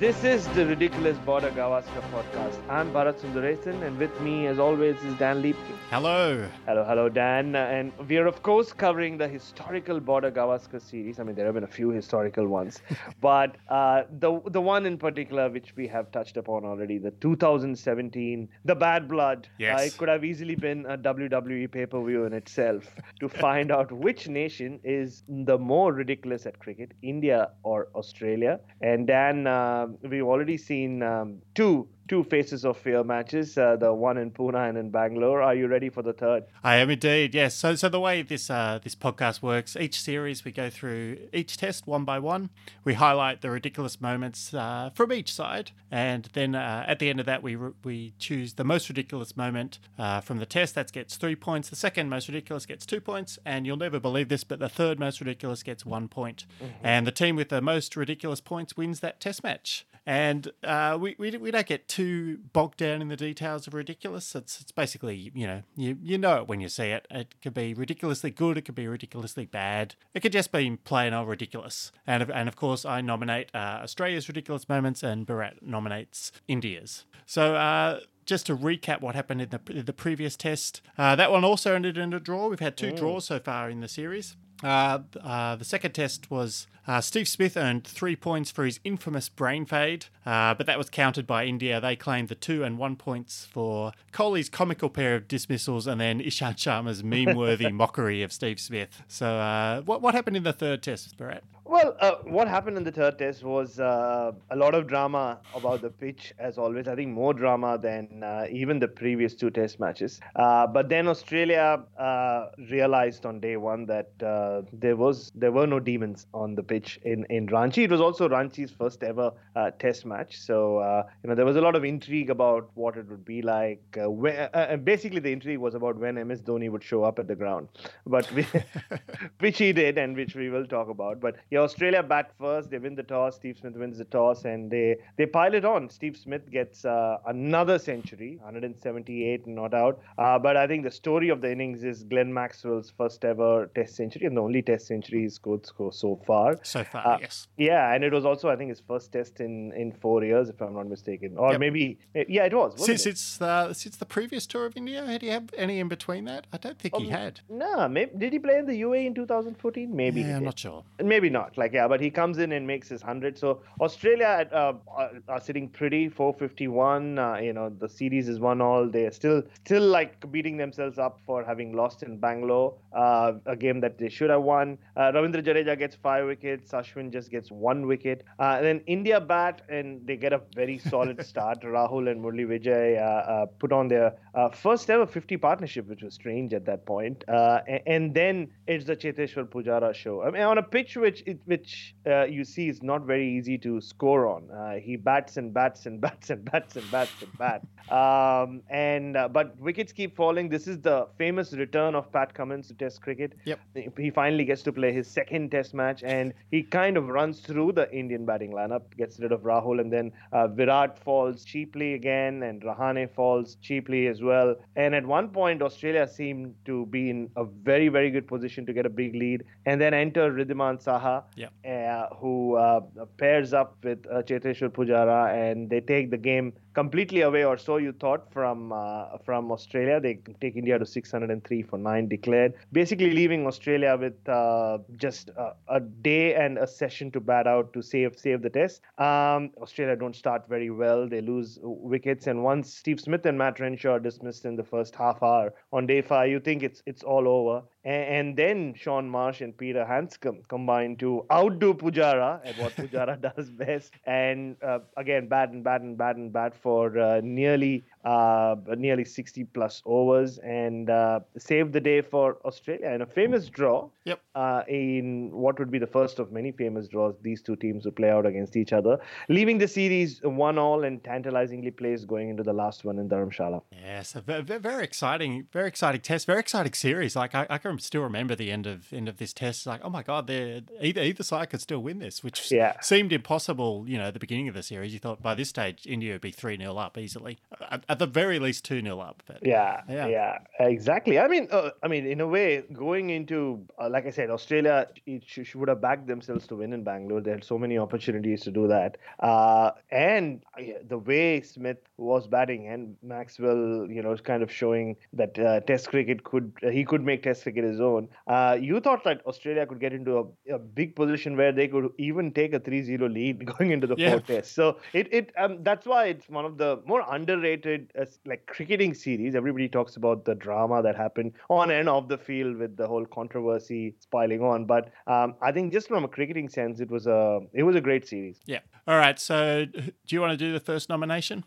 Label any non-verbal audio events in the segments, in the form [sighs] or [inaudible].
This is the Ridiculous Border Gavaskar podcast. I'm Bharat Sundaresan, and with me, as always, is Dan Liebke. Hello. Hello, hello, Dan. And we are, of course, covering the historical Border Gavaskar series. I mean, there have been a few historical ones, [laughs] but uh, the the one in particular, which we have touched upon already, the 2017, the Bad Blood. Yes. Uh, it could have easily been a WWE pay per view in itself to [laughs] find out which nation is the more ridiculous at cricket, India or Australia. And Dan. Uh, we've already seen um, two two faces of fear matches, uh, the one in Pune and in Bangalore. Are you ready for the third? I am indeed. Yes. So, so the way this uh, this podcast works, each series we go through each test one by one. We highlight the ridiculous moments uh, from each side, and then uh, at the end of that, we we choose the most ridiculous moment uh, from the test. That gets three points. The second most ridiculous gets two points, and you'll never believe this, but the third most ridiculous gets one point. Mm-hmm. And the team with the most ridiculous points wins that test match. And uh, we, we we don't get too bogged down in the details of ridiculous. It's it's basically you know you you know it when you see it. It could be ridiculously good. It could be ridiculously bad. It could just be plain old ridiculous. And and of course I nominate uh, Australia's ridiculous moments, and Bharat nominates India's. So. Uh, just to recap what happened in the, the previous test, uh, that one also ended in a draw. We've had two mm. draws so far in the series. Uh, uh, the second test was uh, Steve Smith earned three points for his infamous brain fade, uh, but that was counted by India. They claimed the two and one points for Kohli's comical pair of dismissals and then Ishant Sharma's [laughs] meme worthy mockery of Steve Smith. So, uh, what, what happened in the third test, Bharat? Well, uh, what happened in the third test was uh, a lot of drama about the pitch, as always. I think more drama than uh, even the previous two test matches. Uh, but then Australia uh, realized on day one that uh, there was there were no demons on the pitch in, in Ranchi. It was also Ranchi's first ever test match, so you know there was a lot of intrigue about what it would be like. When, basically, the intrigue was about when MS Dhoni would show up at the ground, but we, [laughs] [laughs] which he did, and which we will talk about. But yeah, Australia bat first. They win the toss. Steve Smith wins the toss, and they they pile it on. Steve Smith gets uh, another century, 178 not out. Uh, but I think the story of the innings is Glenn Maxwell's first ever Test century and only Test century he's scored so far. So far, uh, yes. Yeah, and it was also I think his first Test in in four years, if I'm not mistaken, or yep. maybe yeah, it was. Since it? it's uh, since the previous tour of India, had he have any in between that? I don't think um, he had. No, maybe, did he play in the UAE in 2014? Maybe. Yeah, I'm not sure. Maybe not. Like, yeah, but he comes in and makes his 100. So Australia uh, are, are, sitting pretty, 451. Uh, you know, the series is one all. They're still, still like beating themselves up for having lost in Bangalore, uh, a game that they should have won. Uh, Ravindra Jadeja gets five wickets. Ashwin just gets one wicket. Uh, and then India bat and they get a very solid [laughs] start. Rahul and Murali Vijay uh, put on their first ever 50 partnership, which was strange at that point. And, and, then it's the Cheteshwar Pujara show. I mean, on a pitch which it, which uh, you see is not very easy to score on. Uh, he bats and bats and [laughs] bats and bats and bats and bats. Um, and uh, but wickets keep falling. This is the famous return of Pat Cummins to Test cricket. Yep. He finally gets to play his second Test match, and he kind of runs through the Indian batting lineup, gets rid of Rahul, and then uh, Virat falls cheaply again, and Rahane falls cheaply as well. And at one point, Australia seemed to be in a very, very good position to get a big lead, and then enter Wriddhiman Saha, Yep. uh, who uh, pairs up with uh, Cheteshwar Pujara, and they take the game completely away, or so you thought from uh, from Australia. They take India to 603 for nine declared, basically leaving Australia with uh, just a, a day and a session to bat out to save save the test. Um, Australia don't start very well; they lose wickets, and once Steve Smith and Matt Renshaw are dismissed in the first half hour on day five, you think it's it's all over. And, then Shaun Marsh and Peter Handscomb combine to outdo Pujara at what Pujara [laughs] does best, and uh, again bad and bad and bad and bad for uh, nearly uh, nearly 60 plus overs and uh, saved the day for Australia in a famous draw. Yep. Uh, in what would be the first of many famous draws, these two teams would play out against each other, leaving the series one all and tantalizingly placed going into the last one in Dharamshala. Yes, a ve- ve- very exciting, very exciting test, very exciting series. Like I, I can still remember the end of end of this test. Like, oh my god, either either side could still win this, which Yeah. seemed impossible. You know, at the beginning of the series, you thought by this stage India would be three 0 up easily, at, at the very least two 0 up. But Yeah, Yeah. yeah, exactly. I mean, uh, I mean, in a way, going into uh, like I said, Australia it sh- sh- would have backed themselves to win in Bangalore. They had so many opportunities to do that, uh, and uh, the way Smith was batting and Maxwell, you know, is kind of showing that uh, Test cricket could uh, he could make Test cricket his own. Uh, you thought that Australia could get into a, a big position where they could even take a 3-0 lead [laughs] going into the Yeah. fourth Test. So it it um, that's why it's one of the more underrated uh, like cricketing series. Everybody talks about the drama that happened on and off the field with the whole controversy piling on, but um, I think just from a cricketing sense, it was a it was a great series. yeah. All right. So, do you want to do the first nomination?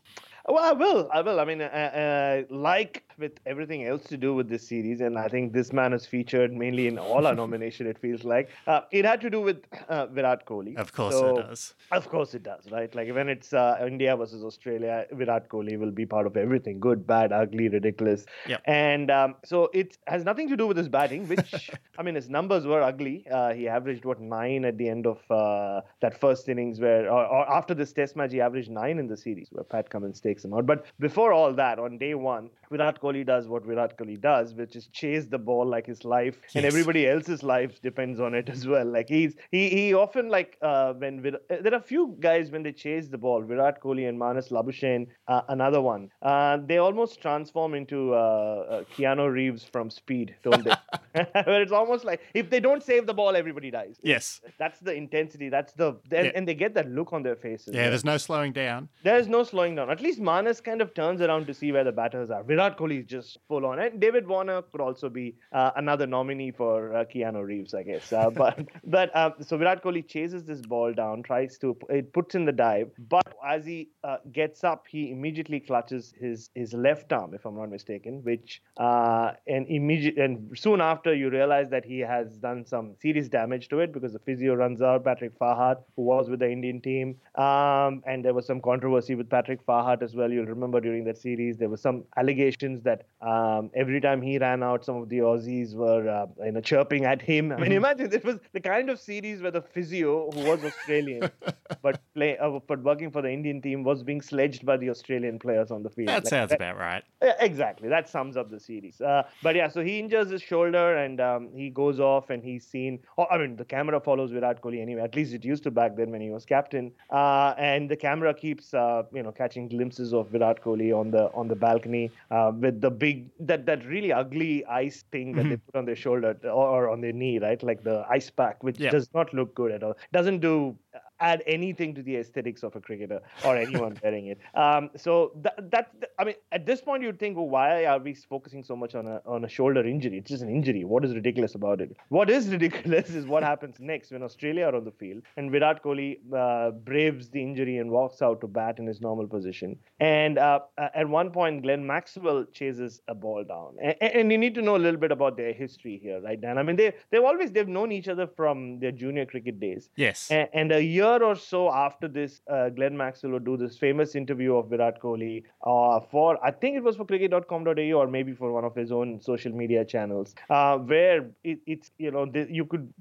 Well, I will. I will. I mean, uh, uh, like with everything else to do with this series, and I think this man is featured mainly in all our [laughs] nomination. It feels like uh, it had to do with uh, Virat Kohli. Of course So- it does. Of course it does, right? Like when it's uh, India versus Australia, Virat Kohli will be part of everything good, bad, ugly, ridiculous. Yep. And um, so it has nothing to do with his batting, which, [laughs] I mean, his numbers were ugly. Uh, he averaged, what, nine at the end of uh, that first innings, where, or, or after this test match, he averaged nine in the series, where Pat Cummins takes him out. But before all that, on day one, Virat Kohli does what Virat Kohli does, which is chase the ball like his life, and everybody else's life depends on it [laughs] as well. Like he's he he often like uh, when Vir- uh, there are few guys when they chase the ball, Virat Kohli and Marnus Labuschagne, uh, another one. Uh, they almost transform into uh, uh, Keanu Reeves from Speed, don't they? [laughs] [laughs] Where it's almost like if they don't save the ball, everybody dies. Yes. That's the intensity. That's the and, Yeah. and they get that look on their faces. Yeah. There's no slowing down. There's no slowing down. At least Marnus kind of turns around to see where the batters are. Virat Kohli is just full on. And David Warner could also be uh, another nominee for uh, Keanu Reeves, I guess. Uh, [laughs] but but uh, so Virat Kohli chases this ball down, tries to it puts in the dive, but as he uh, gets up, he immediately clutches his his left arm, if I'm not mistaken, which uh, and immediate and soon after you realize that he has done some serious damage to it because the physio runs out. Patrick Farhart, who was with the Indian team, um, and there was some controversy with Patrick Farhart as well. You'll remember during that series there were some allegations that um, every time he ran out, some of the Aussies were uh, you know chirping at him. I mean, imagine it was the kind of series where the physio, who was Australian [laughs] but play uh, but working for the Indian team, was being sledged by the Australian players on the field. That Like, sounds about right. yeah, exactly. That sums up the series. Uh, but yeah, so he injures his shoulder and um, he goes off and he's seen. Oh, I mean, the camera follows Virat Kohli anyway. At least it used to back then when he was captain. Uh, and the camera keeps, uh, you know, catching glimpses of Virat Kohli on the on the balcony uh, with the big that that really ugly ice thing that they put on their shoulder or, or on their knee, right? Like the ice pack, which Yeah. does not look good at all. Doesn't do add anything to the aesthetics of a cricketer or anyone wearing it. Um, so that, that I mean, at this point, you'd think, well, why are we focusing so much on a on a shoulder injury? It's just an injury. What is ridiculous about it? What is [laughs] ridiculous is what happens next when Australia are on the field and Virat Kohli uh, braves the injury and walks out to bat in his normal position. And uh, at one point, Glenn Maxwell chases a ball down, and, and you need to know a little bit about their history here, right, Dan? I mean, they they've always they've known each other from their junior cricket days. Yes. A- And a year year or so after this, uh, Glenn Maxwell would do this famous interview of Virat Kohli uh, for, I think it was for cricket.com.au or maybe for one of his own social media channels, uh, where it, it's, you know, you could,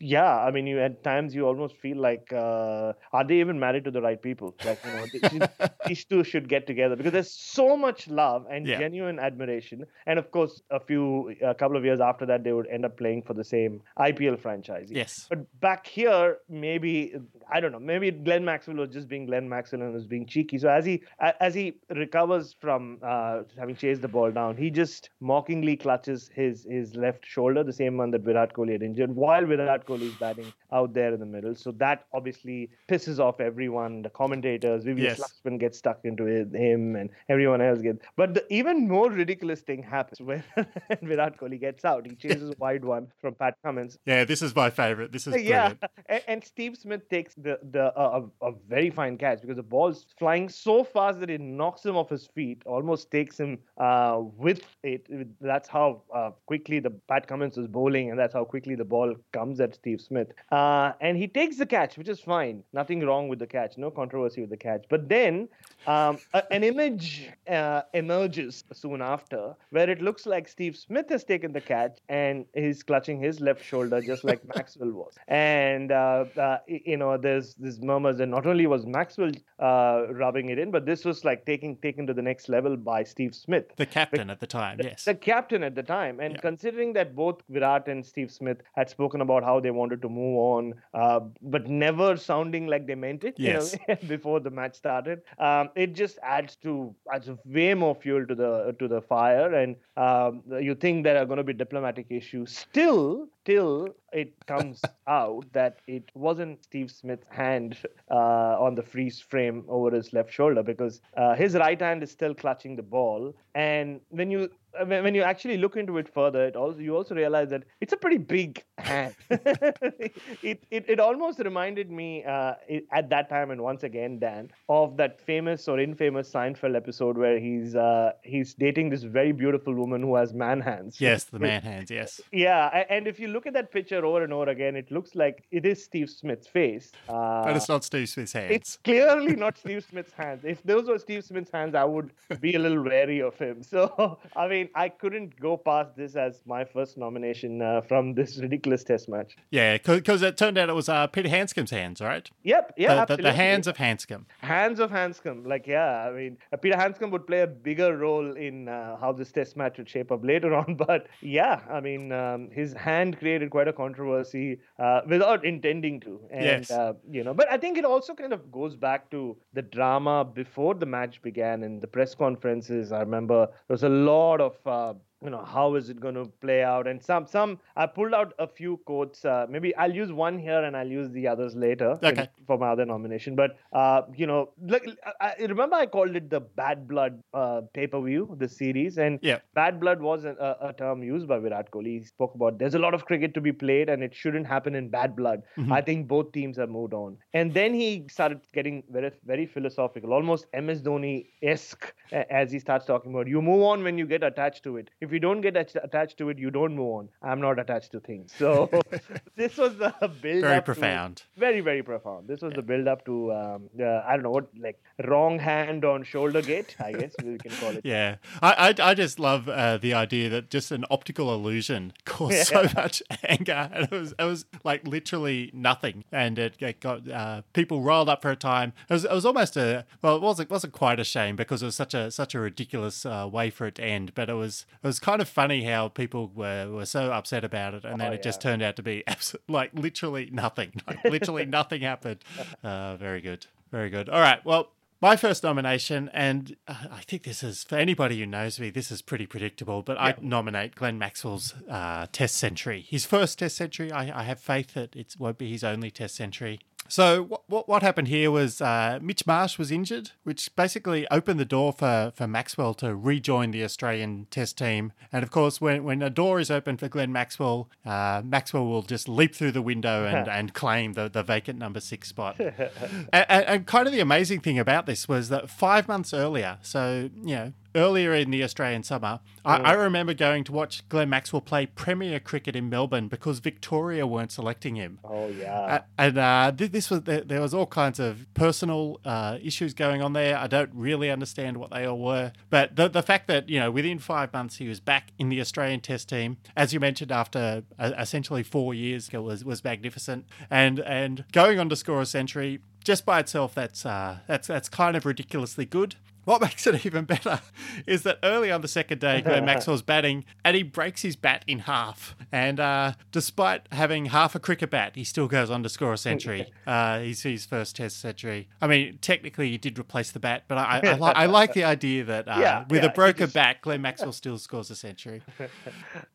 yeah, I mean, you at times you almost feel like, uh, are they even married to the right people? Like, you know, [laughs] these two should get together because there's so much love and yeah. genuine admiration. And of course, a few, a couple of years after that, they would end up playing for the same IPL franchise. Yes. But back here, maybe I don't know. Maybe Glenn Maxwell was just being Glenn Maxwell and was being cheeky. So as he as he recovers from uh, having chased the ball down, he just mockingly clutches his his left shoulder, the same one that Virat Kohli had injured, while Virat Kohli is batting out there in the middle. So that obviously pisses off everyone. The commentators, Vivian yes. Laxman gets stuck into it, him, and everyone else gets. But the even more ridiculous thing happens when [laughs] Virat Kohli gets out. He chases a wide one from Pat Cummins. Yeah, this is my favorite. This is brilliant. yeah, and, and Steve Smith takes the the uh, a, a, very fine catch because the ball's flying so fast that it knocks him off his feet, almost takes him uh, with it. That's how uh, quickly the Pat Cummins is bowling, and that's how quickly the ball comes at Steve Smith. Uh, and he takes the catch, which is fine. Nothing wrong with the catch. No controversy with the catch. But then um, a, an image uh, emerges soon after where it looks like Steve Smith has taken the catch and he's clutching his left shoulder just like [laughs] Maxwell was. And uh, you know there's this murmurs and not only was Maxwell uh, rubbing it in, but this was like taking taken to the next level by Steve Smith, the captain at the time. Yes, the captain at the time, and yeah. considering that both Virat and Steve Smith had spoken about how they wanted to move on, uh, but never sounding like they meant it. Yes. You know, [laughs] before the match started, um, it just adds to adds way more fuel to the to the fire, and um, you think there are going to be diplomatic issues. Still, till it comes [laughs] out that it wasn't Steve Smith's hand uh, on the freeze frame over his left shoulder because uh, his right hand is still clutching the ball. And when you when you actually look into it further, it also you also realize that it's a pretty big hand. [laughs] it, it it almost reminded me uh, at that time, and once again, Dan, of that famous or infamous Seinfeld episode where he's uh, he's dating this very beautiful woman who has man hands. Yes, the man hands. Yes. Yeah, and if you look at that picture over and over again, it looks like it is Steve Smith's face. Uh, but it's not Steve Smith's hands. It's clearly not Steve Smith's hands. If those were Steve Smith's hands, I would be a little wary of him. So [laughs] I mean. I couldn't go past this as my first nomination uh, from this ridiculous test match. Yeah, because it turned out it was uh, Peter Handscomb's hands, right? Yep, yeah, the, the, the, hands of Handscomb. Hands of Handscomb. Like, yeah, I mean, uh, Peter Handscomb would play a bigger role in uh, how this test match would shape up later on. [laughs] But yeah, I mean, um, his hand created quite a controversy uh, without intending to. And, yes. Uh, you know, but I think it also kind of goes back to the drama before the match began and the press conferences. I remember there was a lot of uh, you know how is it going to play out and some some i pulled out a few quotes uh, maybe i'll use one here and i'll use the others later okay. for my other nomination but uh, you know like I, remember i called it the bad blood uh, pay-per-view the series and yeah. bad blood was a, a, term used by virat kohli he spoke about there's a lot of cricket to be played and it shouldn't happen in bad blood mm-hmm. i think both teams have moved on and then he started getting very very philosophical almost ms dhoni-esque as he starts talking about you move on when you get attached to it if you don't get attached to it, you don't move on. I'm not attached to things. So [laughs] [laughs] this was the build very profound. To, very, very profound. This was yeah. the build up to, um, uh, I don't know what, like wrong hand on shoulder gate, I guess we can call it. [laughs] Yeah. I, I, I just love uh, the idea that just an optical illusion caused yeah. so much anger. And it was, it was like literally nothing. And it, it got uh, people riled up for a time. It was, it was almost a, well, it wasn't, wasn't quite a shame because it was such a, such a ridiculous uh, way for it to end, but it was, it was was kind of funny how people were, were so upset about it, and then oh, it yeah. just turned out to be [laughs] absolutely like literally nothing. [laughs] Like literally [laughs] nothing happened. Uh, very good, very good. All right, well. My first nomination, and uh, I think this is for anybody who knows me, this is pretty predictable. But I nominate Glenn Maxwell's uh, Test century, his first Test century. I, I have faith that it won't be his only Test century. So what what happened here was uh, Mitch Marsh was injured, which basically opened the door for, for Maxwell to rejoin the Australian Test team. And of course, when, when a door is open for Glenn Maxwell, uh, Maxwell will just leap through the window and, [laughs] and claim the, the vacant number six spot. [laughs] and, and, kind of the amazing thing about this was that five months earlier, so you know earlier in the Australian summer, I, I remember going to watch Glenn Maxwell play Premier Cricket in Melbourne because Victoria weren't selecting him. Oh yeah. Uh, and uh, th- this was there, there was all kinds of personal uh, issues going on there. I don't really understand what they all were, but the the fact that you know within five months he was back in the Australian Test team, as you mentioned, after uh, essentially four years, was was magnificent. And and going on to score a century just by itself, that's uh, that's that's kind of ridiculously good. What makes it [laughs] even better is that early on the second day, Glenn [laughs] Maxwell's batting and he breaks his bat in half. And uh, despite having half a cricket bat, he still goes on to score a century. [laughs] Uh, he's his first Test century. I mean, technically, he did replace the bat, but I, I, I, li- I like the idea that uh, Yeah, with yeah, a broken just- bat, Glenn Maxwell still scores a century.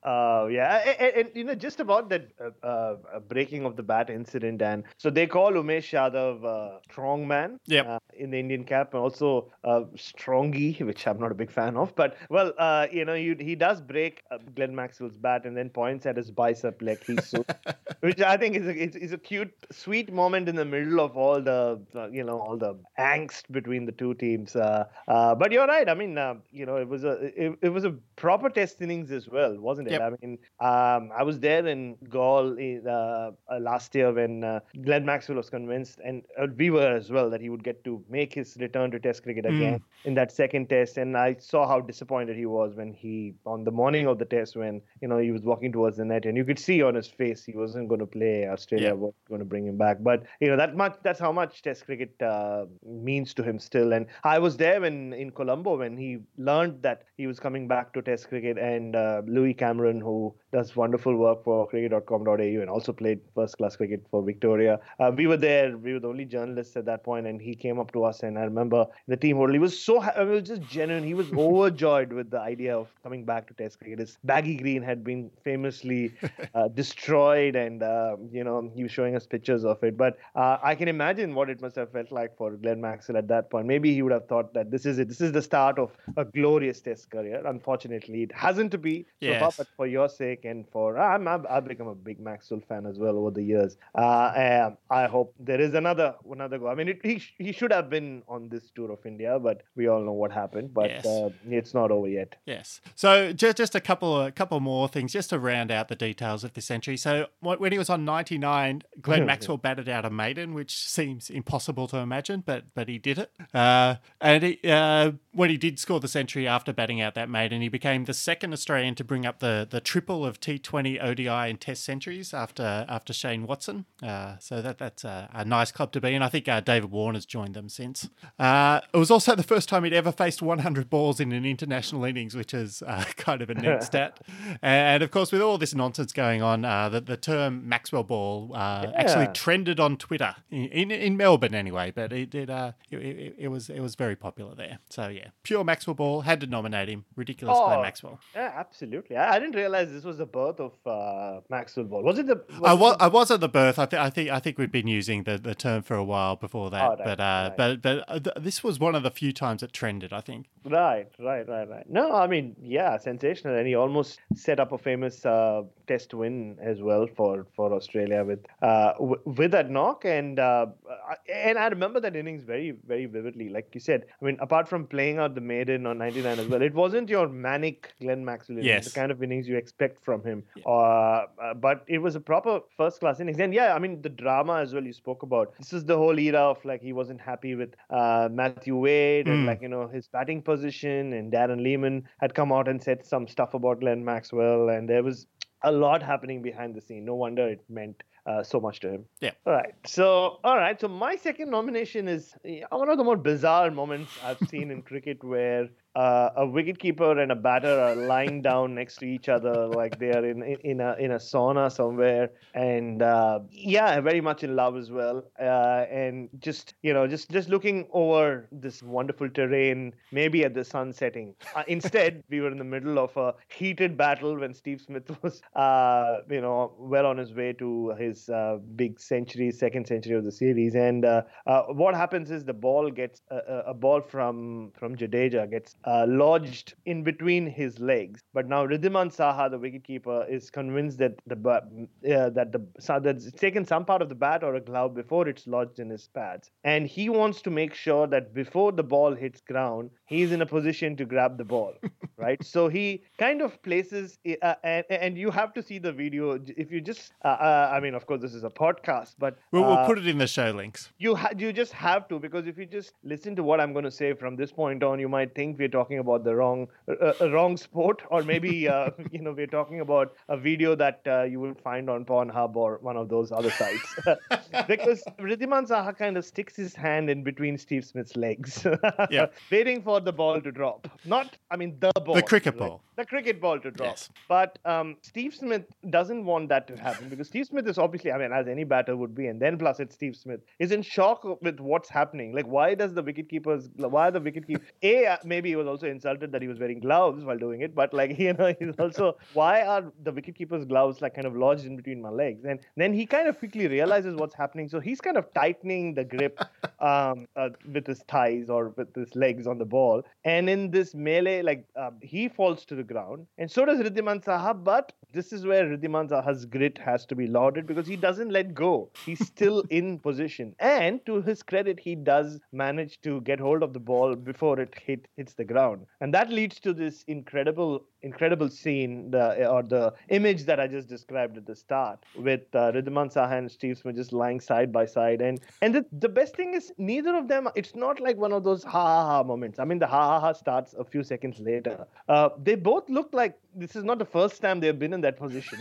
Oh yeah, and, and, you know just about that uh, uh, breaking of the bat incident, and so they call Umesh Yadav uh, strong man Yep. uh, in the Indian cap, and also uh, strongy, which I'm not a big fan of. But well, uh, you know, you, he does break uh, Glenn Maxwell's bat and then points at his bicep like he's so, [laughs] which I think is a, is, is a cute, sweet moment in the middle of all the uh, you know all the angst between the two teams. Uh, uh, but you're right. I mean, uh, you know, it was a it, it was a proper test innings as well, wasn't it? Yep. I mean, um, I was there in Galle uh, uh, last year when uh, Glenn Maxwell was convinced, and uh, we were as well, that he would get to make his return to Test cricket again in that second Test. And I saw how disappointed he was when he, on the morning of the Test, when you know he was walking towards the net, and you could see on his face he wasn't going to play. Australia Yeah. was going to bring him back, but you know that much. That's how much Test cricket uh, means to him still. And I was there when in Colombo when he learned that he was coming back to Test cricket, and uh, Louis Cameron, who does wonderful work for cricket.com.au and also played first class cricket for Victoria. Uh, we were there. We were the only journalists at that point, and he came up to us. And I remember the team. He was so I was just genuine. He was [laughs] overjoyed with the idea of coming back to Test cricket. His baggy green had been famously [laughs] uh, destroyed, and uh, you know he was showing us pictures of it. But uh, I can imagine what it must have felt like for Glenn Maxwell at that point. Maybe he would have thought that this is it. This is the start of a glorious Test career. Unfortunately, it hasn't to be so far. But for your sake and for I'm, I'm I've become a big Maxwell fan as well over the years. Uh, I hope there is another another go. I mean, it, he he should have been on this tour of India, but we all know what happened. But Yes. uh, it's not over yet. Yes. So just just a couple a couple more things just to round out the details of the century. So when he was on 99, Glenn [laughs] Maxwell batted out a maiden, which seems impossible to imagine, but but he did it. Uh, and he, uh, when he did score the century after batting out that maiden, he became the second Australian to bring up the the triple of T20, ODI, and Test centuries after after Shane Watson. Uh, so that that's a, a nice club to be in. I think uh, David Warner's joined them since. Uh, it was also the first time he'd ever faced 100 balls in an international innings, which is uh, [laughs] kind of a neat [laughs] stat. And of course, with all this nonsense going on, uh, the, the term Maxwell ball uh, actually trended on Twitter in, in, in Melbourne anyway, but it did. Uh, it, it, it was it was very popular there. So yeah, pure Maxwell ball had to nominate him. Ridiculous, Oh, Maxwell. Yeah, absolutely. I, I didn't realize this was the birth of uh, Maxwell Ball. Was it the? Was I it was, the- I was at the birth. I, th- I think I think we'd been using the, the term for a while before that, Oh, right, but uh, right. but but uh, th- this was one of the few times it trended. I think. Right, right, right, right. No, I mean, yeah, sensational, and he almost set up a famous uh, Test win as well for, for Australia with uh, w- with that knock, and uh, I- and I remember that innings very very vividly. Like you said, I mean, apart from playing out the maiden on 99 as well, it wasn't your manic Glenn Maxwell innings, Yes. the kind of innings you expect from him. Uh, uh, but it was a proper first class innings, and yeah, I mean the drama as well. You spoke about this is the whole era of like he wasn't happy with uh, Matthew Wade Mm. like you know his batting position, and Darren Lehmann had come out and said some stuff about Glenn Maxwell, and there was a lot happening behind the scene. No wonder it meant uh, so much to him. Yeah. All right. So, all right. So, my second nomination is uh, one of the more bizarre moments I've seen in [laughs] cricket where uh, a wicketkeeper and a batter are lying down next to each other like they are in, in, in, a, in a sauna somewhere. And uh, yeah, very much in love as well. Uh, and just, you know, just, just looking over this wonderful terrain, maybe at the sun setting. Uh, instead, we were in the middle of a heated battle when Steve Smith was, uh, you know, well on his way to his uh, big century, second century of the series. And what happens is the ball gets a- a ball from from Jadeja gets uh, lodged in between his legs. But now Wriddhiman Saha, the wicketkeeper, is convinced that the uh, that the that it's taken some part of the bat or a glove before it's lodged in his pads, and he wants to make sure that before the ball hits ground, he's in a position to grab the ball, [laughs] right? So he kind of places, uh, and, and you have to see the video if you just. Uh, uh, I mean, of course, this is a podcast, but we'll, we'll put it in the show links. You ha- you just have to because if you just listen to what I'm going to say from this point on, you might think we're talking about the wrong uh, uh wrong sport, or maybe [laughs] uh, you know we're talking about a video that uh, you will find on Pornhub or one of those other sites. [laughs] because Wriddhiman Saha kind of sticks his hand in between Steve Smith's legs, yeah. waiting for the ball to drop. Not, I mean, the ball. The cricket ball. The cricket ball to drop. Yes. But um, Steve Smith doesn't want that to happen because Steve Smith is obviously, I mean, as any batter would be, and then plus it's Steve Smith, is in shock with what's happening. Like, why does the wicket keepers, why are the wicket keepers, [laughs] A, uh, maybe he was also insulted that he was wearing gloves while doing it, but like, [laughs] you know, he's also, why are the wicket keepers' gloves like kind of lodged in between my legs? And then he kind of quickly realizes what's happening. So he's kind of tightening the grip [laughs] um, uh, with his thighs or with his legs on the ball. And in this melee, like, uh, he falls to the ground, and so does Wriddhiman Saha. But this is where Wriddhiman Saha's grit has to be lauded because he doesn't let go. He's [laughs] still in position, and to his credit, he does manage to get hold of the ball before it hit hits the ground, and that leads to this incredible incredible scene the, or the image that I just described at the start with uh, Wriddhiman Saha and Steve Smith just lying side by side. And and the, the best thing is neither of them, it's not like one of those ha ha moments. I mean, the ha ha ha starts a few seconds later. Uh, they both look like this is not the first time they've been in that position,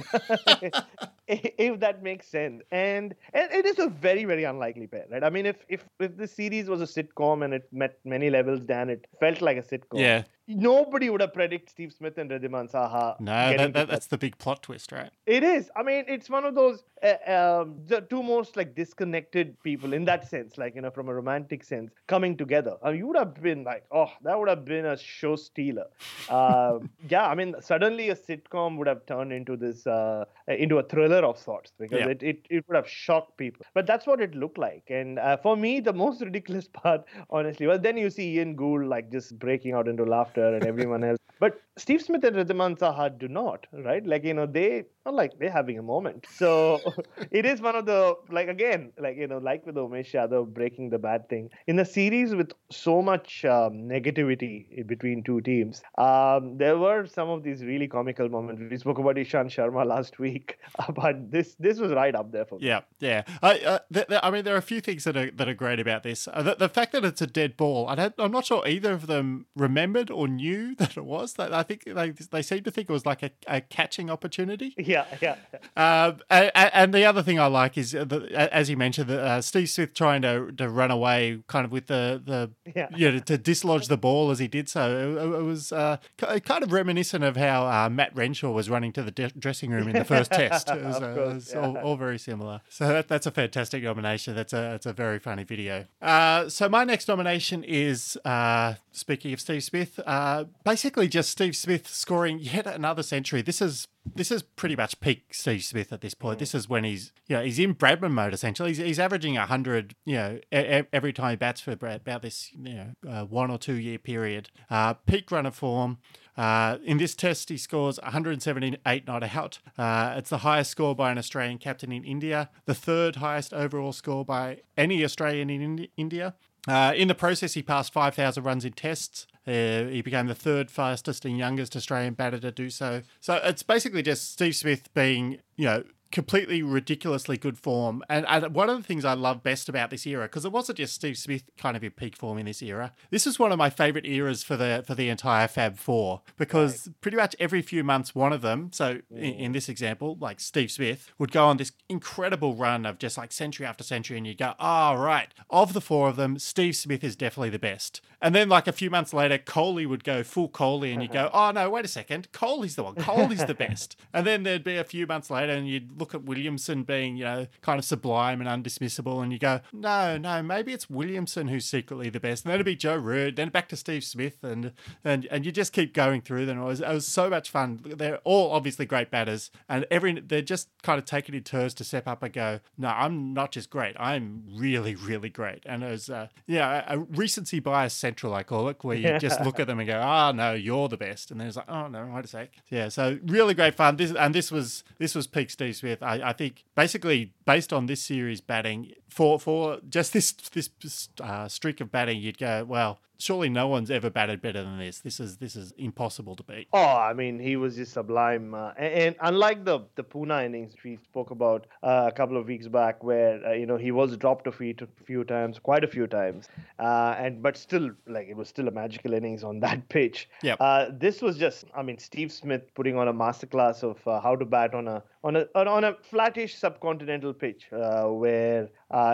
[laughs] if that makes sense. And and it is a very very unlikely pair, right? I mean, if if if the series was a sitcom and it met many levels, Dan, it felt like a sitcom. Yeah. Nobody would have predicted Steve Smith and Wriddhiman Saha. No, that, that, that's the big plot twist, right? It is. I mean, it's one of those uh, um, the two most like disconnected people in that sense, like you know, from a romantic sense, coming together. I mean, you would have been like, oh, that would have been a show stealer. [laughs] Uh, yeah, I mean, suddenly a sitcom would have turned into this uh, into a thriller of sorts because Yeah. it, it it would have shocked people. But that's what it looked like. And uh, for me, the most ridiculous [laughs] part, honestly, well, then you see Ian Gould like just breaking out into laughter and everyone else. But Steve Smith and Wriddhiman Saha do not, right? Like you know, they not like they're having a moment. [laughs] So [laughs] it is one of the like again, like you know, like with Umesh Yadav breaking the bad thing in a series with so much um, negativity between two teams. Um, there were some of these really comical moments. We spoke about Ishant Sharma [laughs] last week, but this this was right up there for me. Yeah, yeah. I, uh, th- th- I mean, there are a few things that are that are great about this. Uh, the, the fact that it's a dead ball, I don't, I'm not sure either of them remembered or knew that it was. I think they they seem to think it was like a, a catching opportunity. Yeah, yeah. Um, and, and the other thing I like is, uh, the, as you mentioned, the, uh, Steve Smith trying to, to run away, kind of with the the Yeah. you know, to dislodge the ball as he did so. It, it was uh, kind of reminiscent of how uh, Matt Renshaw was running to the de- dressing room in the first test. It was, [laughs] uh, course, it was yeah. all, all very similar. So that, that's a fantastic nomination. That's a it's a very funny video. Uh, so my next nomination is uh, speaking of Steve Smith, uh, basically just Steve Smith scoring yet another century. This is this is pretty much peak Steve Smith at this point. This is when he's you know he's in Bradman mode essentially. He's, he's averaging hundred you know e- every time he bats for Brad, about this you know uh, one or two year period. Uh, peak run of form. Uh, in this test, he scores 178 not out. Uh, it's the highest score by an Australian captain in India, the third highest overall score by any Australian in Indi- India. Uh, in the process, he passed 5,000 runs in tests. Uh, he became the third fastest and youngest Australian batter to do so. So it's basically just Steve Smith being, you know, completely ridiculously good form. And, and one of the things I love best about this era, because it wasn't just Steve Smith kind of in peak form in this era. This is one of my favorite eras for the for the entire Fab Four because pretty much every few months, one of them. So in, mm. in this example, like Steve Smith would go on this incredible run of just like century after century, and you go, "Oh, right, of the four of them, Steve Smith is definitely the best." And then like a few months later, Kohli would go full Kohli, and you go, "Oh no, wait a second, Kohli's the one. Kohli's the best." [laughs] And then there'd be a few months later, and you'd look at Williamson being, you know, kind of sublime and undismissible, and you go, no, no, maybe it's Williamson who's secretly the best. And then it'd be Joe Root, then back to Steve Smith, and and and you just keep going through them. It was, it was so much fun. They're all obviously great batters, and every they're just kind of taking in turns to step up and go, no, I'm not just great, I'm really, really great. And it was, uh, yeah, a recency bias central, I call it, where you just [laughs] look at them and go, oh no, you're the best, and then it's like, oh no, wait a sec, yeah. So really great fun. This and this was this was peak Steve Smith. I, I think basically based on this series batting for for just this this uh, streak of batting, you'd go, well, surely no one's ever batted better than this. This is this is impossible to beat. Oh, I mean, he was just sublime. Uh, and, and, unlike the the Pune innings we spoke about uh, a couple of weeks back, where uh, you know he was dropped a feet a few times, quite a few times, uh, and but still, like it was still a magical innings on [laughs] that pitch. Yeah. Uh, this was just, I mean, Steve Smith putting on a masterclass of uh, how to bat on a on a on a flattish subcontinental pitch, where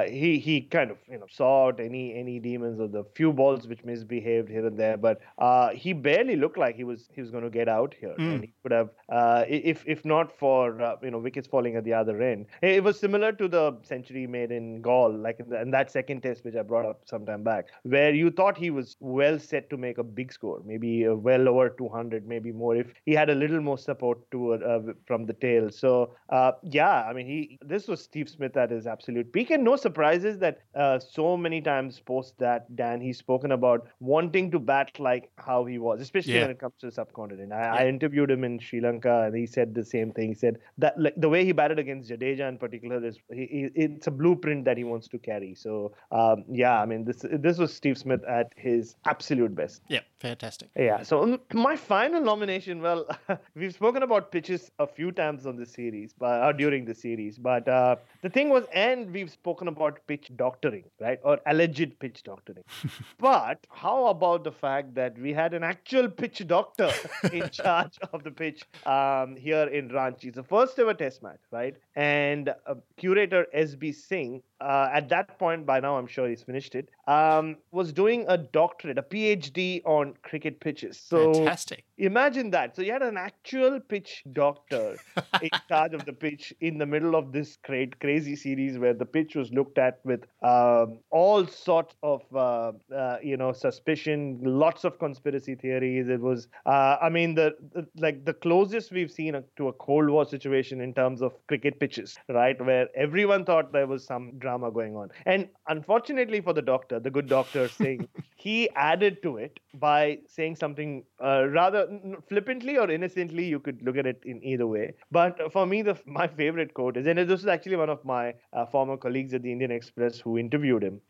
he he kind of you know saw out any any demons or the few balls which misbehaved here and there, but uh, he barely looked like he was he was going to get out here, mm. and he could have uh, if if not for uh, you know wickets falling at the other end. It was similar to the century made in Galle, like in, the, in that second test which I brought up some time back, where you thought he was well set to make a big score, maybe well over 200, maybe more if he had a little more support to uh, from the tail. So uh, yeah, I mean he this was Steve Smith at his absolute peak, and no surprises that uh, so many times post that Dan he's spoken about wanting to bat like how he was, especially yeah. when it comes to the subcontinent. I, yeah. I, interviewed him in Sri Lanka, and he said the same thing. He said that like the way he batted against Jadeja in particular is he, it's a blueprint that he wants to carry. So um, yeah, I mean this this was Steve Smith at his absolute best. Yeah, fantastic. Yeah. So um, my final nomination, well, [laughs] we've spoken about pitches a few times on the series, but uh, during the series, but uh, the thing was, and we've spoken about pitch doctoring, right, or alleged pitch doctoring. [laughs] but how about the fact that we had an actual pitch doctor [laughs] in charge of the pitch um, here in Ranchi? It's the first ever test match, right? And uh, curator SB Singh uh, at that point, by now I'm sure he's finished it, um, was doing a doctorate, a PhD on cricket pitches. So Fantastic. Imagine that. So you had an actual pitch doctor [laughs] in charge of the pitch in the middle of this great, crazy series where the pitch was looked at with um, all sorts of, uh, uh, you know, suspicion, lots of conspiracy theories. It was, uh, I mean, the, the, like the closest we've seen to a Cold War situation in terms of cricket pitches, right, where everyone thought there was some drama going on. And unfortunately for the doctor, the good doctor Singh, [laughs] he added to it by saying something uh, rather flippantly or innocently. You could look at it in either way. But for me, the my favorite quote is, and this is actually one of my uh, former colleagues at the Indian Express who interviewed him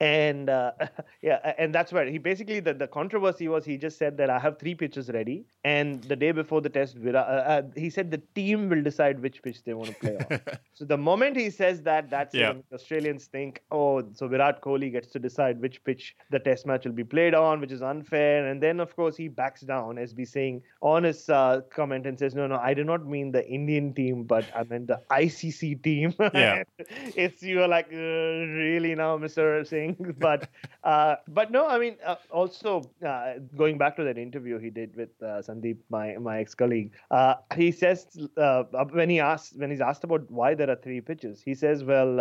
and uh, [laughs] yeah and that's where he basically the, the controversy was he just said that i have three pitches ready and the day before the test uh, uh, he said the team will decide which pitch they want to play on. [laughs] So the moment he says that that's yeah. when australians think oh so virat kohli gets to decide which pitch the test match will be played on which is unfair. And then of course he backs down as be saying on his uh, comment and says no no i do not mean the indian team but i meant the icc team. Yeah. [laughs] It's you're like uh, really now mr Singh [laughs] but uh, but no, I mean, uh, also uh, going back to that interview he did with uh, Sandeep, my my ex colleague, uh, he says uh, when he asked when he's asked about why there are three pitches, he says, well,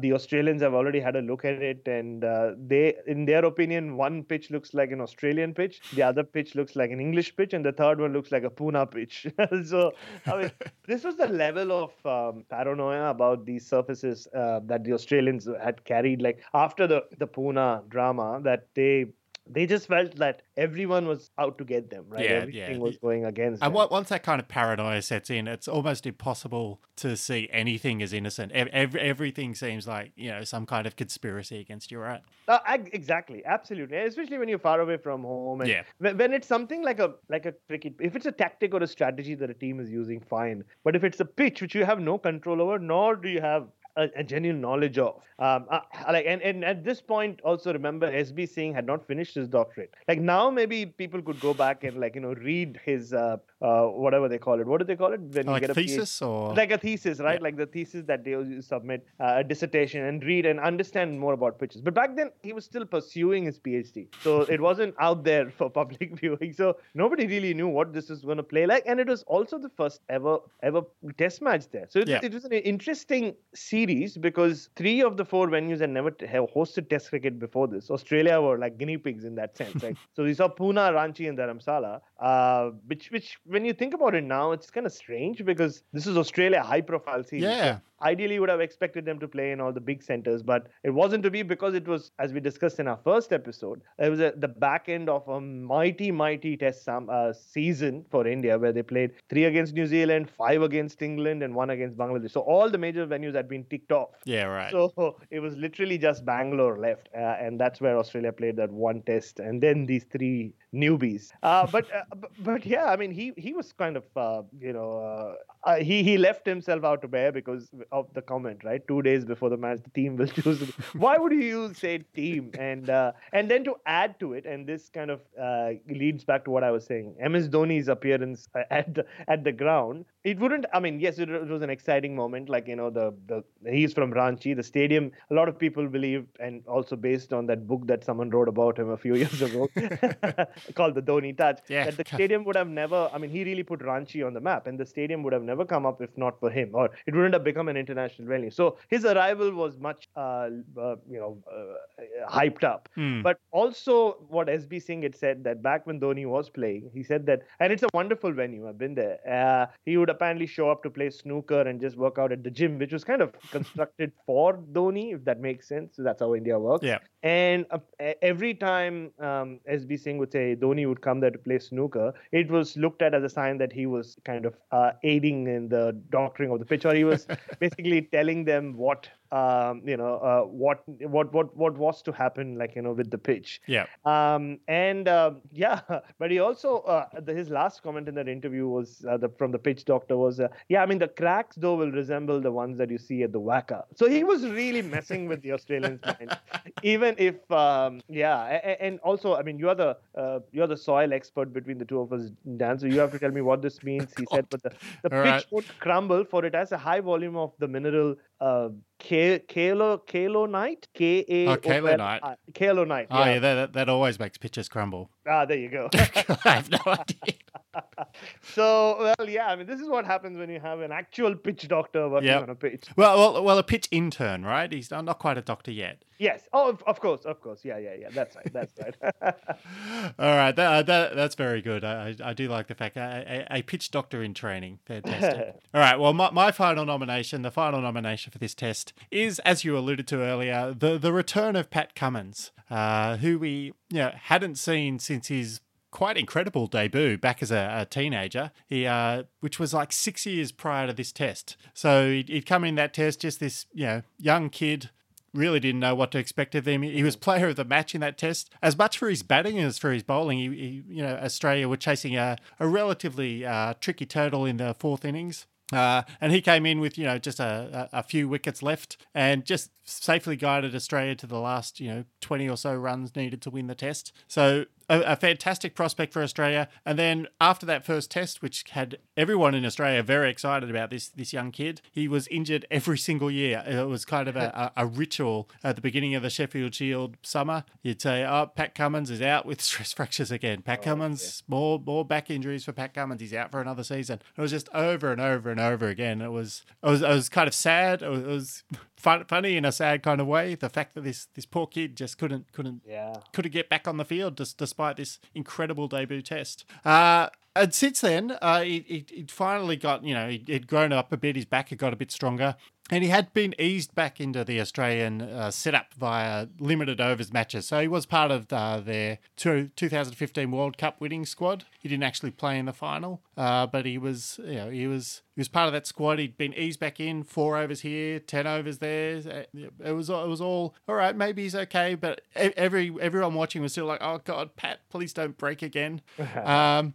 the Australians have already had a look at it, and they, in their opinion, one pitch looks like an Australian pitch, the other pitch looks like an English pitch, and the third one looks like a Pune pitch. [laughs] so I mean, this was the level of um, paranoia about these surfaces that the Australians had carried, like after the the Pune drama that they they just felt that everyone was out to get them, right? Yeah, Everything yeah. was going against and them. once that kind of paranoia sets in, it's almost impossible to see anything as innocent. Every, everything seems like, you know, some kind of conspiracy against you, right? Uh, exactly, absolutely. Especially when you're far away from home. And yeah. When, when it's something like a like a cricket, if it's a tactic or a strategy that a team is using, fine. But if it's a pitch which you have no control over, nor do you have a, a genuine knowledge of. Um, uh, like and, and at this point, also remember SB Singh had not finished his doctorate. Like now, maybe people could go back and like you know read his uh, uh, whatever they call it. What do they call it? When like you get a thesis PhD? or like a thesis, right? Yeah. Like the thesis that they submit uh, a dissertation and read and understand more about pitches. But back then, he was still pursuing his PhD, so [laughs] it wasn't out there for public [laughs] viewing. So nobody really knew what this was going to play like, and it was also the first ever ever test match there. So it, Yeah. it was an interesting series because three of the four venues had never t- have hosted Test cricket before this. Australia were like guinea pigs in that sense. Like [laughs] so, we saw Pune, Ranchi, and Dharamsala, uh, which which when you think about it now, it's kind of strange because this is Australia high profile series. Yeah. Ideally, you would have expected them to play in all the big centers, but it wasn't to be because it was, as we discussed in our first episode, it was at the back end of a mighty, mighty test sam- uh, season for India, where they played three against New Zealand, five against England, and one against Bangladesh. So all the major venues had been ticked off. yeah, right. So it was literally just Bangalore left, uh, and that's where Australia played that one test, and then these three newbies. Uh, but, uh, but but yeah, I mean he he was kind of uh, you know uh, uh, he he left himself out to bear because of the comment right two days before the match the team will [laughs] choose. Why would you say team and uh, and then to add to it, and this kind of leads back to what I was saying, MS Dhoni's appearance at the, at the ground. It wouldn't. I mean, yes, it, it was an exciting moment. Like you know, the the he's from Ranchi. The stadium. A lot of people believe, and also based on that book that someone wrote about him a few [laughs] years ago, [laughs] called the Dhoni Touch. Yeah. That the stadium would have never. I mean, he really put Ranchi on the map, and the stadium would have never come up if not for him, or it wouldn't have become an international venue. So his arrival was much, uh, uh, you know, uh, hyped up. Hmm. But also, what SB Singh had said that back when Dhoni was playing, he said that, and it's a wonderful venue. I've been there. Uh, he would apparently show up to play snooker and just work out at the gym, which was kind of [laughs] constructed for Dhoni, if that makes sense. So that's how India works. Yeah. And uh, every time um, SB Singh would say Dhoni would come there to play snooker, it was looked at as a sign that he was kind of uh, aiding in the doctoring of the pitch, or he was [laughs] basically telling them what um, you know uh, what what what what was to happen, like you know, with the pitch. yeah. Um, and um yeah, [laughs] but he also uh, the, his last comment in that interview was uh, the, from the pitch was, uh, yeah, I mean the cracks though will resemble the ones that you see at the WACA. So he was really messing with the Australians' [laughs] mind, even if um, yeah, and also I mean you're the uh, you're the soil expert between the two of us, Dan. So you have to tell me what this means. He said, but the, [laughs] the pitch right. won't crumble for it has a high volume of the mineral uh, K- Kalo Knight, K A Oh, kaolinite. uh, Kalonite. Oh yeah, that, that always makes pitches crumble. Ah, there you go. [laughs] I have no [laughs] idea. so, well, yeah, I mean, this is what happens when you have an actual pitch doctor working Yep. on a pitch. Well, well, well, a pitch intern, right? He's not, not quite a doctor yet. Yes. Oh, of, of course, of course. Yeah, yeah, yeah. That's right. That's right. [laughs] All right, that, that that's very good. I, I I do like the fact a, a, a pitch doctor in training. Fantastic. All right, well, my, my final nomination, the final nomination for this test is, as you alluded to earlier, the the return of Pat Cummins, uh, who we you know hadn't seen since his quite incredible debut back as a, a teenager. He, uh, which was like six years prior to this test. So he'd, he'd come in that test just this you know young kid really didn't know what to expect of him. He was player of the match in that test. As much for his batting as for his bowling, he, he you know, Australia were chasing a, a relatively uh, tricky total in the fourth innings. Uh, and he came in with you know just a, a, few wickets left and just safely guided Australia to the last you know 20 or so runs needed to win the test. So a, a fantastic prospect for Australia. And then after that first test, which had everyone in Australia very excited about this this young kid, he was injured every single year. It was kind of a, a, a ritual at the beginning of the Sheffield Shield summer. You'd say, "Oh, Pat Cummins is out with [laughs] stress fractures again. Pat oh, Cummins, more more back injuries for Pat Cummins. He's out for another season." It was just over and over and over again. It was it was, it was kind of sad. It was, it was fun, funny in a sad kind of way. The fact that this this poor kid just couldn't couldn't Yeah. couldn't get back on the field dis- despite this incredible debut test. Uh, and since then, uh, he, he, he'd finally got, you know, he'd, he'd grown up a bit, his back had got a bit stronger, and he had been eased back into the Australian uh, setup via limited overs matches. So he was part of uh, their two, 2015 World Cup winning squad. He didn't actually play in the final, uh, but he was, you know, he was he was part of that squad. He'd been eased back in, four overs here, ten overs there. Uh, It was it was all all right. Maybe he's okay, but every everyone watching was still like, "Oh God, Pat, please don't break again." [laughs] um,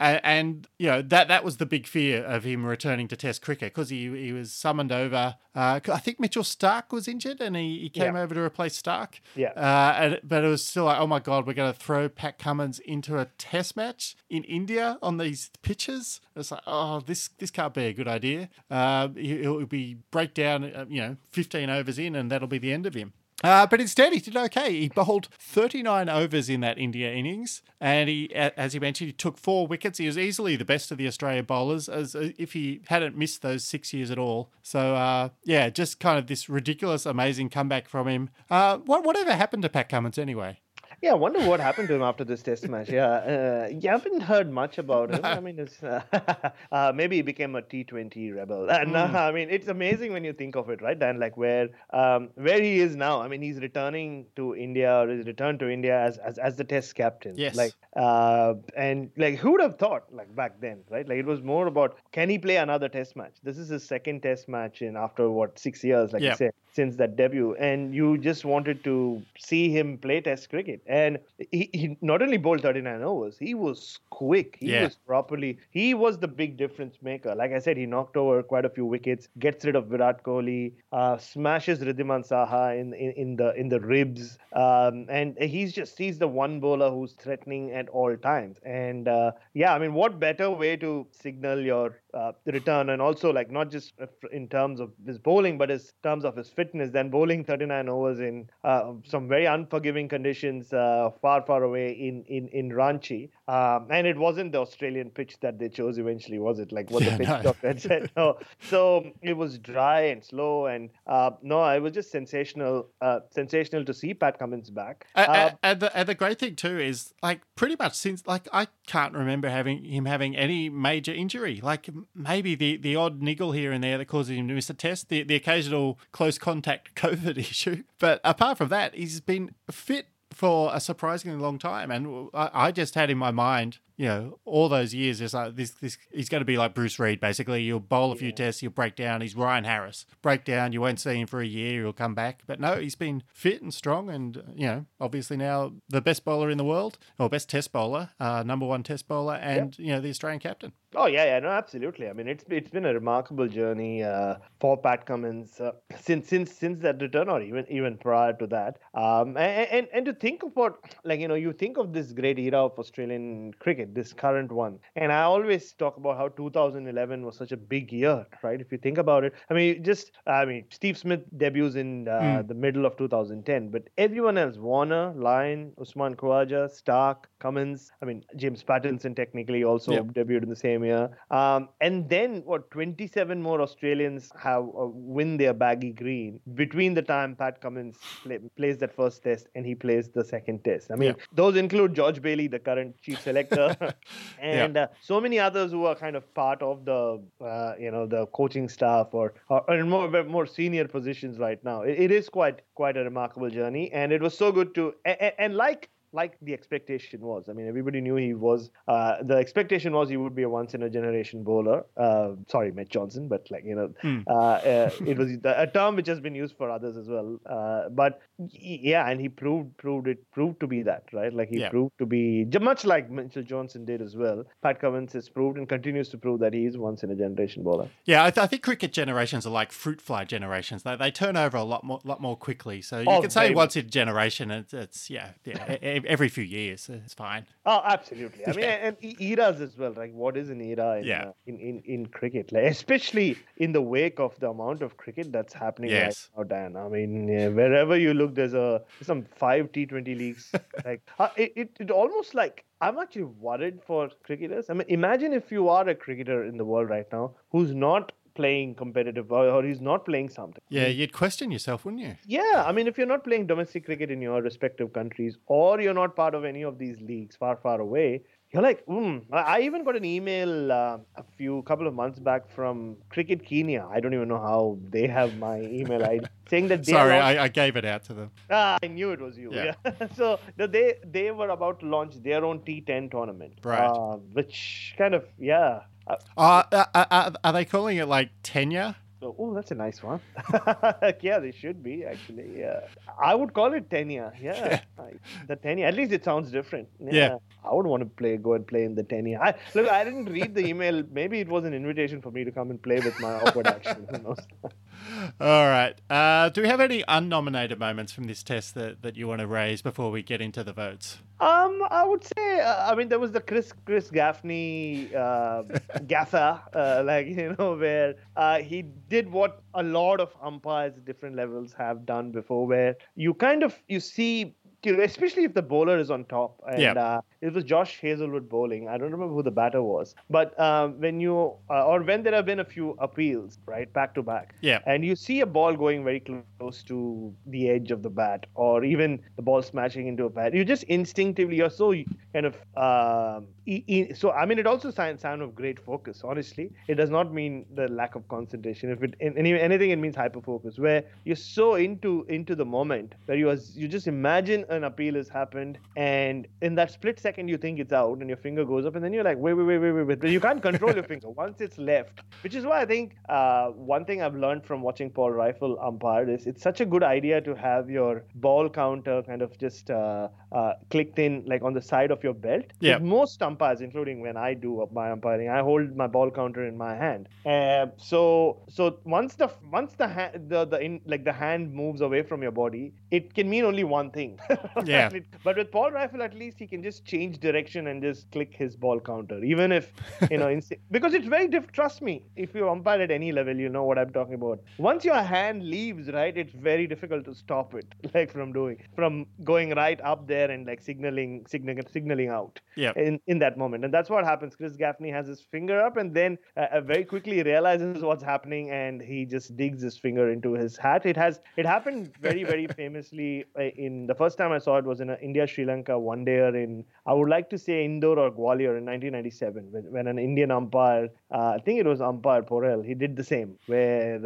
and you know that that was the big fear of him returning to Test cricket because he he was summoned over. Uh, I think Mitchell Starc was injured, and he, he came yeah. over to replace Starc. Yeah. Uh, and, but it was still like, oh my god, we're going to throw Pat Cummins into a Test match in India on these pitches. It's like, oh, this this can't be a good idea. Uh, he'll be breakdown, you know, fifteen overs in, and that'll be the end of him. Uh, but instead, he did okay. He bowled 39 overs in that India innings, and he, as you mentioned, he took four wickets. He was easily the best of the Australia bowlers, as uh, if he hadn't missed those six years at all. So, uh, yeah, just kind of this ridiculous, amazing comeback from him. Uh, what whatever happened to Pat Cummins anyway? Yeah, I wonder what happened to him after this test match. Yeah, uh, you haven't heard much about him. I mean, it's, uh, [laughs] uh, maybe he became a T20 rebel. And mm. I mean, it's amazing when you think of it, right, Dan? Like where um, where he is now. I mean, he's returning to India or he's returned to India as, as, as the test captain. Yes. Like, uh, and like, who would have thought, like back then, right? Like, it was more about can he play another test match? This is his second test match in after what, six years, like yep. you said since that debut, and you just wanted to see him play Test cricket. And he, he not only bowled 39 overs, he was quick. He yeah. was properly. He was the big difference maker. Like I said, he knocked over quite a few wickets, gets rid of Virat Kohli, uh, smashes Wriddhiman Saha in, in, in the in the ribs, um, and he's just he's the one bowler who's threatening at all times. And uh, yeah, I mean, what better way to signal your uh, return and also like not just in terms of his bowling, but in terms of his fitness. Then bowling 39 overs in uh, some very unforgiving conditions, uh, far far away in in in Ranchi, um, and it wasn't the Australian pitch that they chose eventually, was it? Like what yeah, the pitch no. [laughs] doctor had said. No, so it was dry and slow, and uh, no, it was just sensational, uh, sensational to see Pat Cummins back. and, and, the, and the great thing too is like pretty much since like I can't remember having him having any major injury, like maybe the, the odd niggle here and there that causes him to miss a test, the, the occasional close contact [laughs] COVID issue. But apart from that, he's been fit for a surprisingly long time. And I, I just had in my mind you know, all those years, it's like this, this, he's going to be like Bruce Reid, basically. You'll bowl a few yeah. tests, you'll break down. He's Ryan Harris. Break down, you won't see him for a year, he'll come back. But no, he's been fit and strong, and, you know, obviously now the best bowler in the world, or best test bowler, uh, number one test bowler, and, you know, the Australian captain. Oh yeah, yeah, no, absolutely. I mean, it's it's been a remarkable journey uh, for Pat Cummins uh, since since since that return, or even even prior to that. Um, and, and and to think about like you know, you think of this great era of Australian cricket, this current one. And I always talk about how 2011 was such a big year, right? If you think about it, I mean, just I mean, Steve Smith debuts in uh, mm. the middle of 2010, but everyone else, Warner, Lyon, Usman Khawaja, Starc, Cummins, I mean, James Pattinson technically also yep. debuted in the same year. Um, and then what? 27 more Australians have uh, win their baggy green between the time Pat Cummins play, plays that first test and he plays the second test. I mean, those include George Bailey, the current chief selector, [laughs] and and uh, so many others who are kind of part of the uh, you know the coaching staff or, or in more more senior positions right now. It, it is quite quite a remarkable journey, and it was so good to and, and like like the expectation was. I mean, everybody knew he was. Uh, the expectation was he would be a once in a generation bowler. Uh, sorry, Matt Johnson, but like you know, mm. uh, it was a term which has been used for others as well. Uh, but yeah, and he proved proved it proved to be that right. Like he yeah. proved to be much like Mitchell Johnson did as well. Pat Cummins has proved and continues to prove that he is once in a generation bowler. Yeah, I, th- I think cricket generations are like fruit fly generations. They, they turn over a lot more lot more quickly. So you oh, can say once in a generation. It's, it's yeah yeah [laughs] every few years. It's fine. Oh, absolutely. I mean, and eras as well. Like, what is an era in, yeah. uh, in, in, in cricket? Like, especially in the wake of the amount of cricket that's happening yes. right now, Dan. I mean, yeah, wherever you look, there's a some five T20 leagues. [laughs] like, uh, it, it, it almost like I'm actually worried for cricketers. I mean, imagine if you are a cricketer in the world right now who's not playing competitive or, or he's not playing something. Yeah, you'd question yourself, wouldn't you? Yeah, I mean, if you're not playing domestic cricket in your respective countries or you're not part of any of these leagues far, far away, you're like, mm. I even got an email uh, a few couple of months back from Cricket Kenya. I don't even know how they have my email ID [laughs] saying that. They Sorry, I, I, gave it out to them. Ah, I knew it was you. Yeah. yeah. [laughs] so they they were about to launch their own T10 tournament, right? Uh, which kind of yeah uh, uh, uh, uh, are they calling it like tenure? Oh, that's a nice one. [laughs] yeah, they should be actually. Yeah, I would call it Tenia. Yeah, the Tenia. At least it sounds different. Yeah. Yeah. I would want to play, go and play in the Tenia. I, look, I didn't read the email. Maybe it was an invitation for me to come and play with my awkward action. Who knows? [laughs] All right. Uh, do we have any unnominated moments from this test that, that you want to raise before we get into the votes? Um, I would say, uh, I mean, there was the Chris Chris Gaffaney uh, [laughs] Gatha, uh, like you know, where uh, he did what a lot of umpires at different levels have done before, where you kind of you see. Especially if the bowler is on top, and Yeah. It was Josh Hazlewood bowling. I don't remember who the batter was, but um, when you uh, or when there have been a few appeals, right, back to back, Yeah. and you see a ball going very close to the edge of the bat, or even the ball smashing into a bat, you just instinctively you're so kind of um, e- e- so. I mean, it also signs sign of great focus. Honestly, it does not mean the lack of concentration. If it in, any, anything, it means hyper focus, where you're so into into the moment that you are, you just imagine an appeal has happened, and in that split second you think it's out, and your finger goes up, and then you're like, wait, wait, wait, wait, wait, wait. But you can't control your finger once it's left, which is why I think uh, one thing I've learned from watching Paul Reiffel umpire is it's such a good idea to have your ball counter kind of just uh, uh, clicked in like on the side of your belt. Yeah. Most umpires, including when I do my umpiring, I hold my ball counter in my hand. Uh, so so once the once the hand the the in, like the hand moves away from your body, it can mean only one thing. [laughs] Yeah. But with Paul Reiffel, at least he can just change direction and just click his ball counter, even if you know, [laughs] inst- because it's very diff. Trust me, if you umpire at any level, you know what I'm talking about. Once your hand leaves, right, it's very difficult to stop it, [laughs] like from doing, from going right up there and like signaling, signaling, signaling out Yep. in in that moment, and that's what happens. Chris Gaffaney has his finger up, and then uh, uh, very quickly realizes what's happening, and he just digs his finger into his hat. It has it happened very very [laughs] famously uh, in the first time I saw it was in a India Sri Lanka one dayer in I would like to say Indore or Gwalior in 1997 when, when an Indian umpire uh, I think it was umpire Porel he did the same where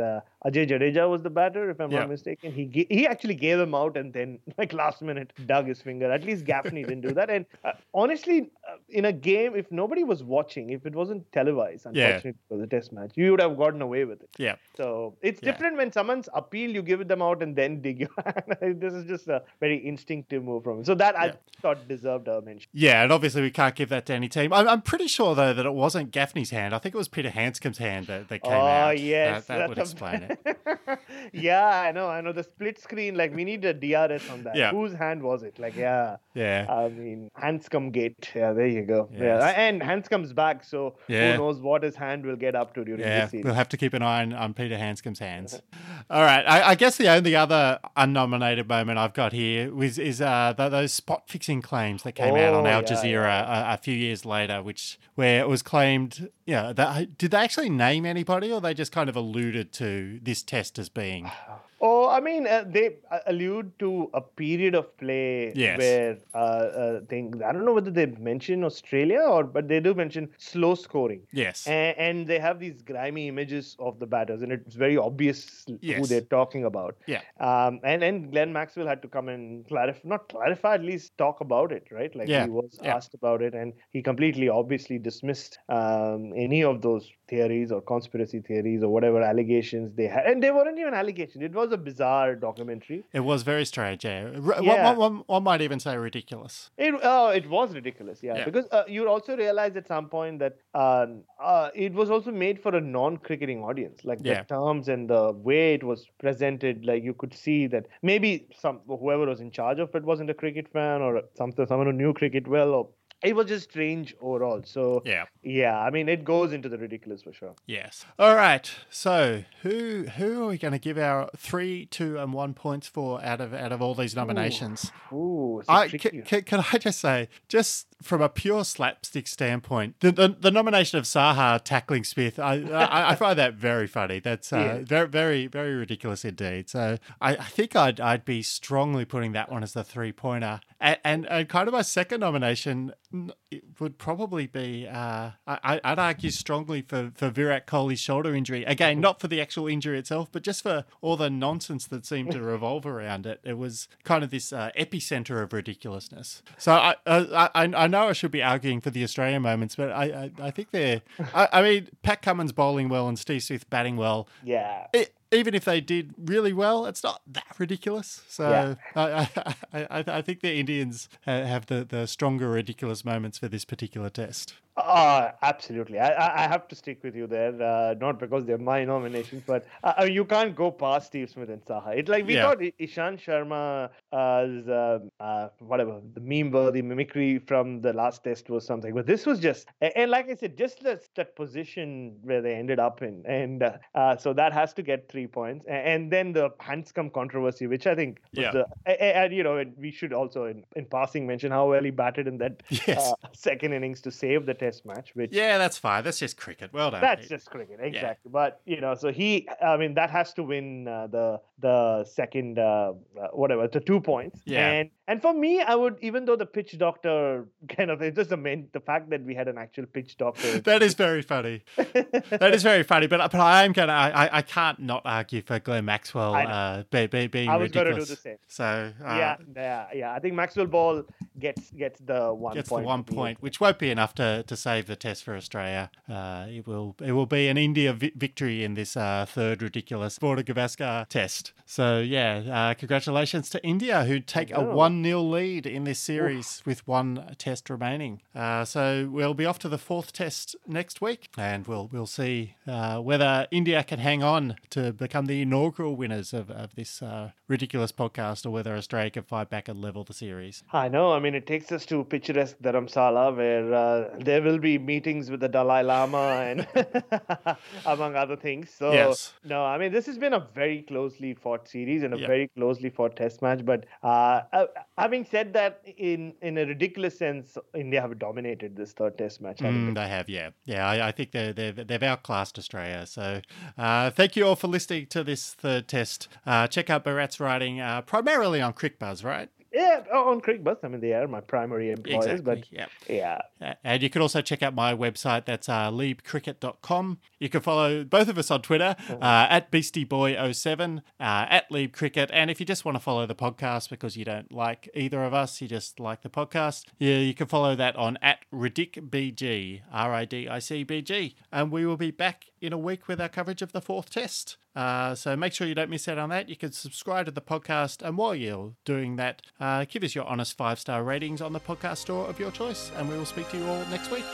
Ajay Jadeja was the batter if I'm Yeah. not mistaken he ga- he actually gave him out and then [laughs] like last minute dug his finger at least Gaffaney didn't do that and uh, honestly uh, in a game if nobody was watching if it wasn't televised Yeah. unfortunately for the test match you would have gotten away with it Yeah. so it's Yeah. different when someone's appeal, you give them out and then dig your [laughs] hand. this is just a very instinctive move from him. So that Yeah. I thought deserved a mention. Yeah, and obviously we can't give that to any team. I'm, I'm pretty sure though that it wasn't Gaffaney's hand. I think it was Peter Handscomb's hand that, that came oh out. Oh yes, that, that would explain it. [laughs] yeah, I know, I know. The split screen, like we need a DRS on that. Yeah. Whose hand was it? Like, yeah. Yeah, I mean, Handscomb gate. Yeah, there you go. Yes. Yeah, and Handscomb's back, so Yeah. who knows what his hand will get up to during yeah. this season. We'll have to keep an eye on, on Peter Handscomb's hands. [laughs] All right, I, I guess the only other unnominated moment I've got here was is uh, th- those spot fixing claims that came out on Oh, Al yeah, Jazeera A, a few years later, which where it was claimed, yeah, that, did they actually name anybody, or they just kind of alluded to this test as being? [sighs] Oh, Oh, I mean, uh, they uh, allude to a period of play Yes. where uh, uh, things. I don't know whether they mention Australia or, but they do mention slow scoring. Yes. And, and they have these grimy images of the batters, and it's very obvious who they're talking about. Yeah. Um, and and Glenn Maxwell had to come and clarify, not clarify, at least talk about it, right? Like Yeah, he was yeah. asked about it, and he completely, obviously, dismissed um, any of those theories or conspiracy theories or whatever allegations they had. And they weren't even allegations; it was a bizarre documentary. It was very strange, yeah. R- Yeah. One, one, one might even say ridiculous. It oh, it was ridiculous, yeah. Yeah. Because uh, you also realize at some point that um, uh, it was also made for a non-cricketing audience. Like Yeah. the terms and the way it was presented, like you could see that maybe some whoever was in charge of it wasn't a cricket fan or some someone who knew cricket well, or it was just strange overall. So Yeah. yeah, I mean, it goes into the ridiculous for sure. Yes. All right. So who who are we going to give our three, two, and one points for out of out of all these nominations? Ooh, it's a I, can, can, can I just say, just from a pure slapstick standpoint, the the, the nomination of Saha tackling Smith, I I, I [laughs] find that very funny. That's uh, Yeah. very very very ridiculous indeed. So I, I think I'd I'd be strongly putting that one as the three pointer, and, and and kind of my second nomination. N- would probably be, uh, I, would argue strongly for, for Virat Kohli's shoulder injury. Again, not for the actual injury itself, but just for all the nonsense that seemed to [laughs] revolve around it. It was kind of this uh, epicenter of ridiculousness. So I, uh, I, I know I should be arguing for the Australian moments, but I, I, I think they're, I, I, mean, Pat Cummins bowling well and Steve Smith batting well. Yeah. It, even if they did really well, it's not that ridiculous. So yeah. I, I, [laughs] I, I, think the Indians have the, the stronger ridiculous moments for this particular test. Uh, absolutely. I, I have to stick with you there, uh, not because they're my nominations, but uh, you can't go past Steve Smith and Saha. It's like we yeah. got Ishant Sharma as uh, uh, whatever the meme the mimicry from the last test was something, but this was just and like I said, just that, that position where they ended up in, and uh, so that has to get three points, and, then the Handscomb controversy, which I think yeah. The, and, you know we should also in, in passing mention how well he batted in that [laughs] yes. second innings to save the test match. Which yeah, that's fine. That's just cricket. Well done. That's just cricket, exactly. Yeah. But you know, so he, I mean, that has to win uh, the the second uh, uh, whatever the two points. Yeah. And and for me, I would even though the pitch doctor [laughs] kind of it's just the main the fact that we had an actual pitch doctor. [laughs] that is very funny. that is very funny. But but I am gonna I, I can't not argue for Glenn Maxwell uh, be, be, being I was ridiculous. gonna do the same. So uh, yeah, yeah, yeah. I think Maxwell Ball gets gets the one gets point the one point, which won't be enough to, to save the test for Australia. Uh, it will it will be an India vi- victory in this uh, third ridiculous Border Gavaskar test. So yeah, uh, congratulations to India who take a one 0 lead in this series Oof. with one test remaining. Uh, so we'll be off to the fourth test next week, and we'll we'll see uh, whether India can hang on to become the inaugural winners of, of this uh, ridiculous podcast, or whether Australia can fight back and level the series. I know. I mean, it takes us to picturesque Dharamsala, where uh, there will be meetings with the Dalai Lama and [laughs] among other things. So yes. no, I mean, this has been a very closely fought series and a yep. very closely fought test match. But uh, uh, having said that, in in a ridiculous sense, India have dominated this third test match. Mm, they have, yeah, yeah. I, I think they they've, they've outclassed Australia. So uh, thank you all for listening to this third test. Uh, check out Bharat's writing uh, primarily on CricBuzz, right? Yeah, on CricBuzz. I mean, they are my primary employers. Exactly, but yeah. yeah. And you can also check out my website. That's uh, liebcricket.com. You can follow both of us on Twitter uh, at BeastieBoy07, uh, at LiebCricket. And if you just want to follow the podcast because you don't like either of us, you just like the podcast, yeah, you can follow that on at RidicBG, R I D I C B G. And we will be back in a week with our coverage of the fourth test. Uh, so make sure you don't miss out on that. You can subscribe to the podcast, and while you're doing that, uh, give us your honest five star ratings on the podcast store of your choice, and we will speak to you all next week.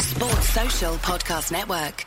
Sports Social Podcast Network.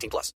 18 plus.